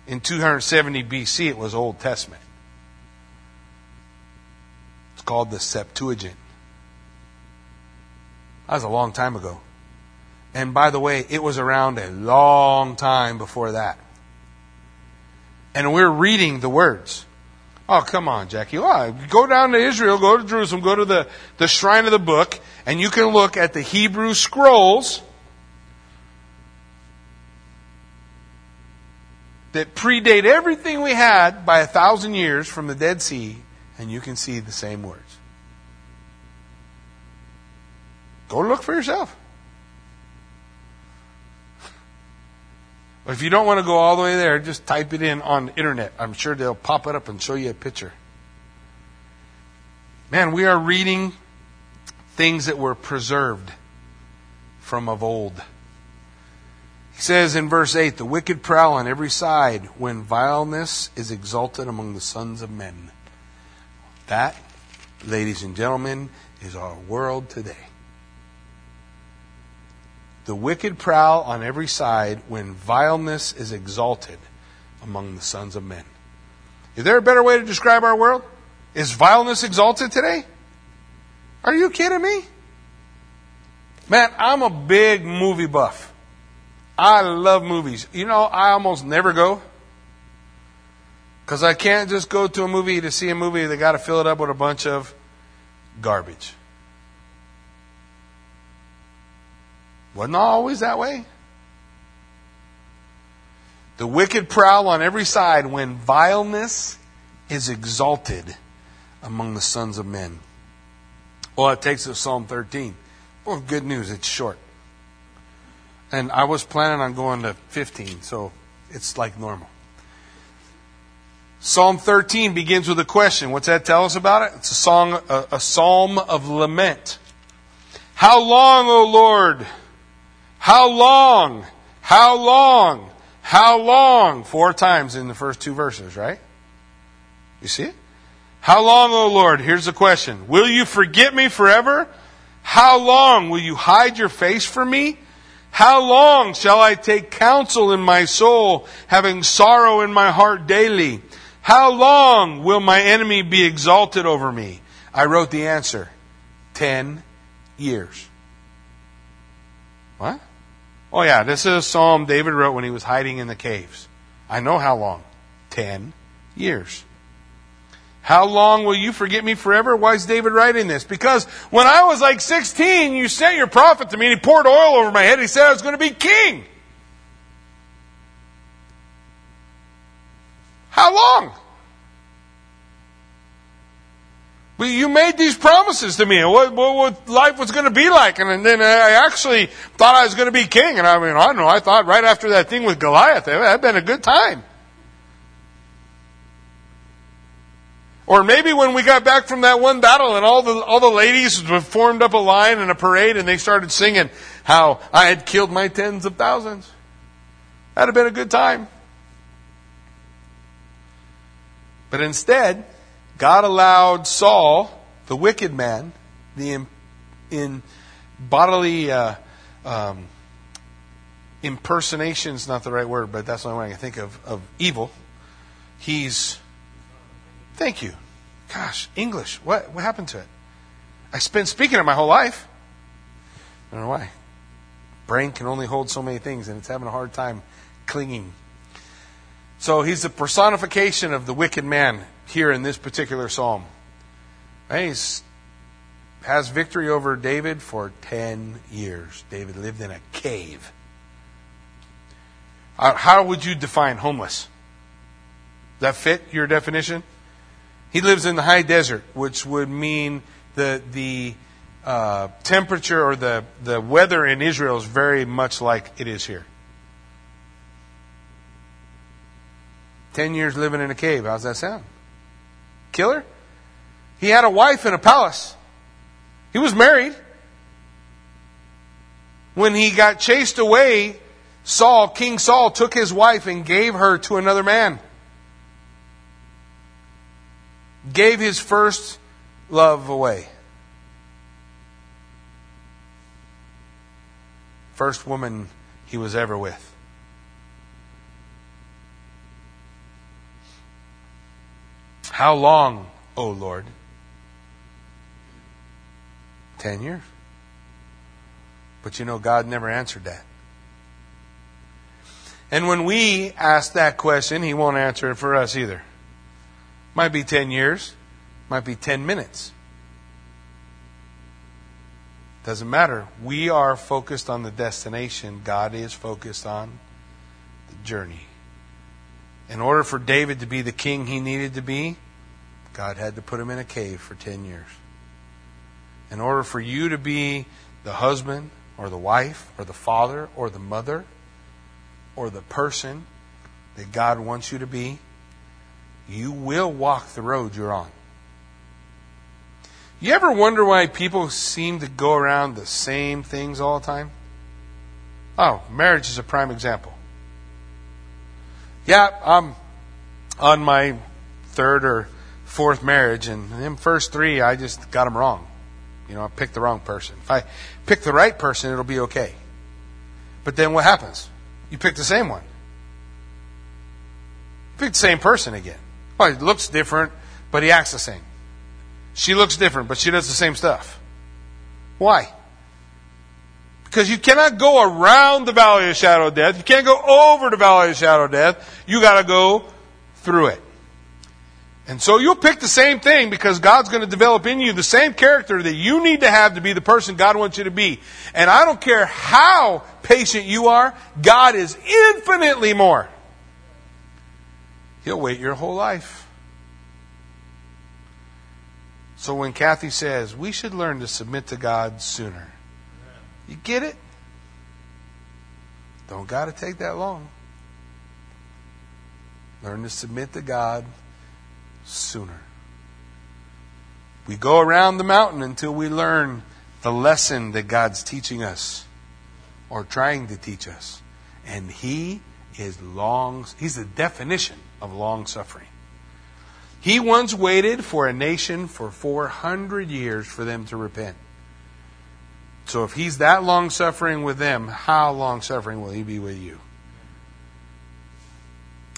In 270 BC, it was Old Testament. It's called the Septuagint. That was a long time ago. And by the way, it was around a long time before that. And we're reading the words. Oh, come on, Jackie. Oh, go down to Israel, go to Jerusalem, go to the, the shrine of the book, and you can look at the Hebrew scrolls that predate everything we had by a thousand years from the Dead Sea, and you can see the same words. Go look for yourself. If you don't want to go all the way there, just type it in on the internet. I'm sure they'll pop it up and show you a picture. Man, we are reading things that were preserved from of old. He says in verse 8, the wicked prowl on every side when vileness is exalted among the sons of men. That, ladies and gentlemen, is our world today. The wicked prowl on every side when vileness is exalted among the sons of men. Is there a better way to describe our world? Is vileness exalted today? Are you kidding me? Man, I'm a big movie buff. I love movies. You know, I almost never go. Because I can't just go to a movie to see a movie. They got to fill it up with a bunch of garbage. Wasn't always that way. The wicked prowl on every side when vileness is exalted among the sons of men. Well, it takes us to Psalm 13. Well, good news, it's short. And I was planning on going to 15, so it's like normal. Psalm 13 begins with a question. What's that tell us about it? It's a song, a, a psalm of lament. How long, O Lord? How long? How long? How long? Four times in the first two verses, right? You see it? How long, O Lord? Here's the question. Will you forget me forever? How long will you hide your face from me? How long shall I take counsel in my soul, having sorrow in my heart daily? How long will my enemy be exalted over me? I wrote the answer. Ten years. What? Oh, yeah, this is a psalm David wrote when he was hiding in the caves. I know how long. Ten years. How long will you forget me forever? Why is David writing this? Because when I was like 16, you sent your prophet to me and he poured oil over my head. He said I was going to be king. How long? But you made these promises to me and what, what, what life was going to be like. And then I actually thought I was going to be king. And I mean, I don't know, I thought right after that thing with Goliath, it had been a good time. Or maybe when we got back from that one battle and all the, all the ladies formed up a line in a parade and they started singing how I had killed my tens of thousands. That'd have been a good time. But instead, God allowed Saul, the wicked man, the in, in bodily uh, um, impersonations, not the right word, but that's the only way I can think of, of evil. He's Thank you. Gosh, English. What, what happened to it? I've been speaking it my whole life. I don't know why. Brain can only hold so many things, and it's having a hard time clinging. So he's the personification of the wicked man here in this particular psalm. He has victory over David for 10 years. David lived in a cave. Uh, how would you define homeless? Does that fit your definition? He lives in the high desert, which would mean the the uh, temperature or the, the weather in Israel is very much like it is here. Ten years living in a cave. How's that sound? Killer? He had a wife in a palace. He was married. When he got chased away, Saul, King Saul, took his wife and gave her to another man. gave his first love away. First woman he was ever with. How long, O Lord? Ten years. But you know, God never answered that. And when we ask that question, He won't answer it for us either. Might be 10 years, might be 10 minutes. Doesn't matter. We are focused on the destination, God is focused on the journey. In order for David to be the king he needed to be, God had to put him in a cave for 10 years. In order for you to be the husband or the wife or the father or the mother or the person that God wants you to be, you will walk the road you're on. You ever wonder why people seem to go around the same things all the time? Oh, marriage is a prime example. Yeah, I'm on my third or fourth marriage, and them first three, I just got them wrong. You know, I picked the wrong person. If I pick the right person, it'll be okay. But then what happens? You pick the same one. pick the same person again. Well, he looks different, but he acts the same. She looks different, but she does the same stuff. Why? Because you cannot go around the valley of shadow of death. You can't go over the valley of shadow of death. You got to go through it. And so you'll pick the same thing because God's going to develop in you the same character that you need to have to be the person God wants you to be. And I don't care how patient you are, God is infinitely more. He'll wait your whole life. So when Kathy says, we should learn to submit to God sooner, you get it? Don't got to take that long. Learn to submit to God sooner. We go around the mountain until we learn the lesson that God's teaching us or trying to teach us. And He is long, He's the definition of long suffering. He once waited for a nation for 400 years for them to repent. So if he's that long suffering with them, how long suffering will he be with you?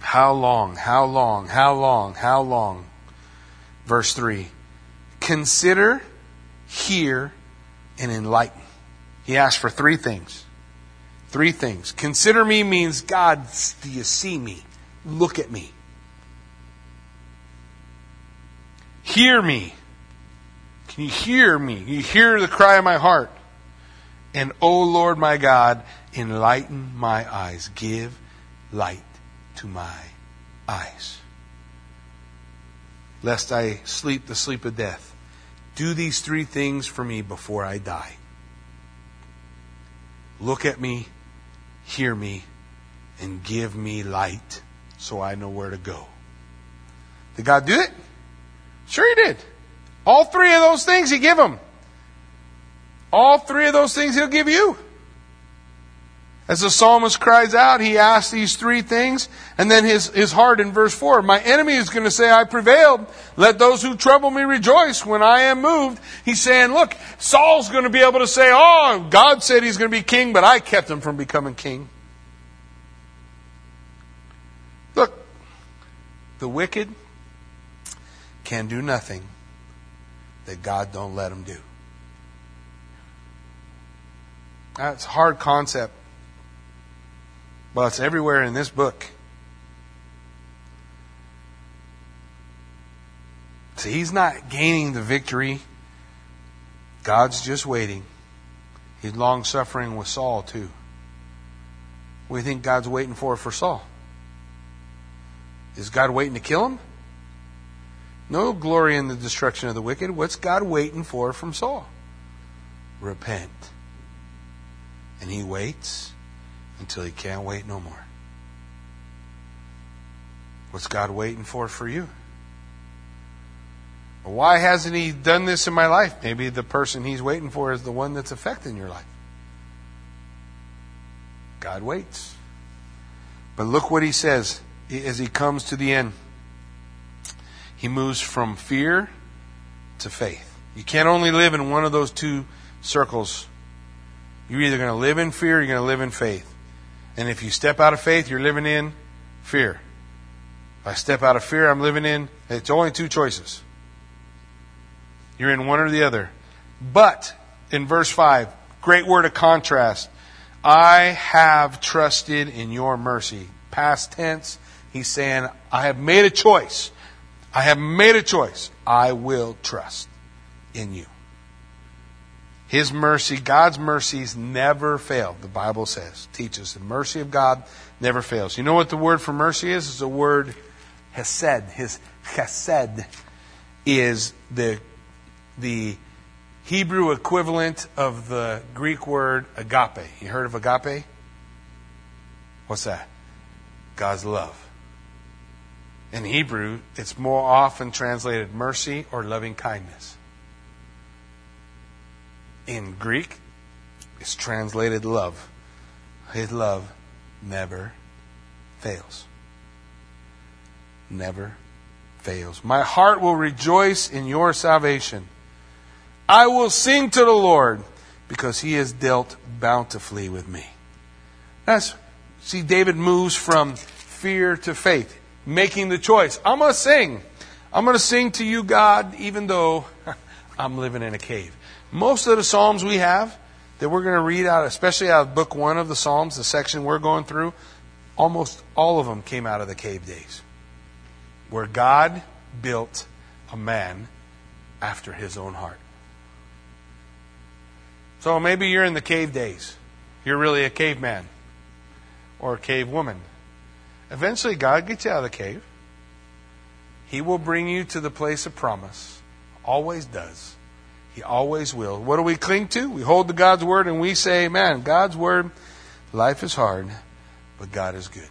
How long, how long, how long, how long? Verse 3 Consider, hear, and enlighten. He asked for three things Three things. Consider me means God, do you see me? Look at me. Hear me. Can you hear me? Can You hear the cry of my heart. And, O Lord my God, enlighten my eyes. Give light to my eyes. Lest I sleep the sleep of death. Do these three things for me before I die. Look at me, hear me, and give me light so I know where to go. Did God do it? Sure, He did. All three of those things He give him. All three of those things He'll give you. As the psalmist cries out, he asks these three things, and then his, his heart in verse 4 My enemy is going to say, I prevailed. Let those who trouble me rejoice when I am moved. He's saying, Look, Saul's going to be able to say, Oh, God said he's going to be king, but I kept him from becoming king. Look, the wicked can do nothing that God don't let them do. That's a hard concept. Well, it's everywhere in this book. See, he's not gaining the victory. God's just waiting. He's long suffering with Saul, too. What do you think God's waiting for for Saul? Is God waiting to kill him? No glory in the destruction of the wicked. What's God waiting for from Saul? Repent. And he waits until he can't wait no more. What's God waiting for for you? Why hasn't he done this in my life? Maybe the person he's waiting for is the one that's affecting your life. God waits. But look what he says as he comes to the end. He moves from fear to faith. You can't only live in one of those two circles. You're either going to live in fear or you're going to live in faith. And if you step out of faith, you're living in fear. If I step out of fear, I'm living in, it's only two choices. You're in one or the other. But, in verse 5, great word of contrast. I have trusted in your mercy. Past tense, he's saying, I have made a choice. I have made a choice. I will trust in you. His mercy, God's mercies never fail, the Bible says, teaches. The mercy of God never fails. You know what the word for mercy is? It's the word hesed. His chesed is the, the Hebrew equivalent of the Greek word agape. You heard of agape? What's that? God's love. In Hebrew, it's more often translated mercy or loving kindness in Greek is translated love. His love never fails. Never fails. My heart will rejoice in your salvation. I will sing to the Lord because he has dealt bountifully with me. That's see David moves from fear to faith, making the choice. I'm going to sing. I'm going to sing to you God even though (laughs) I'm living in a cave. Most of the Psalms we have that we're going to read out, especially out of book one of the Psalms, the section we're going through, almost all of them came out of the cave days. Where God built a man after his own heart. So maybe you're in the cave days. You're really a caveman or a cave woman. Eventually, God gets you out of the cave. He will bring you to the place of promise. Always does. He always will. What do we cling to? We hold to God's word and we say, Amen. God's word, life is hard, but God is good.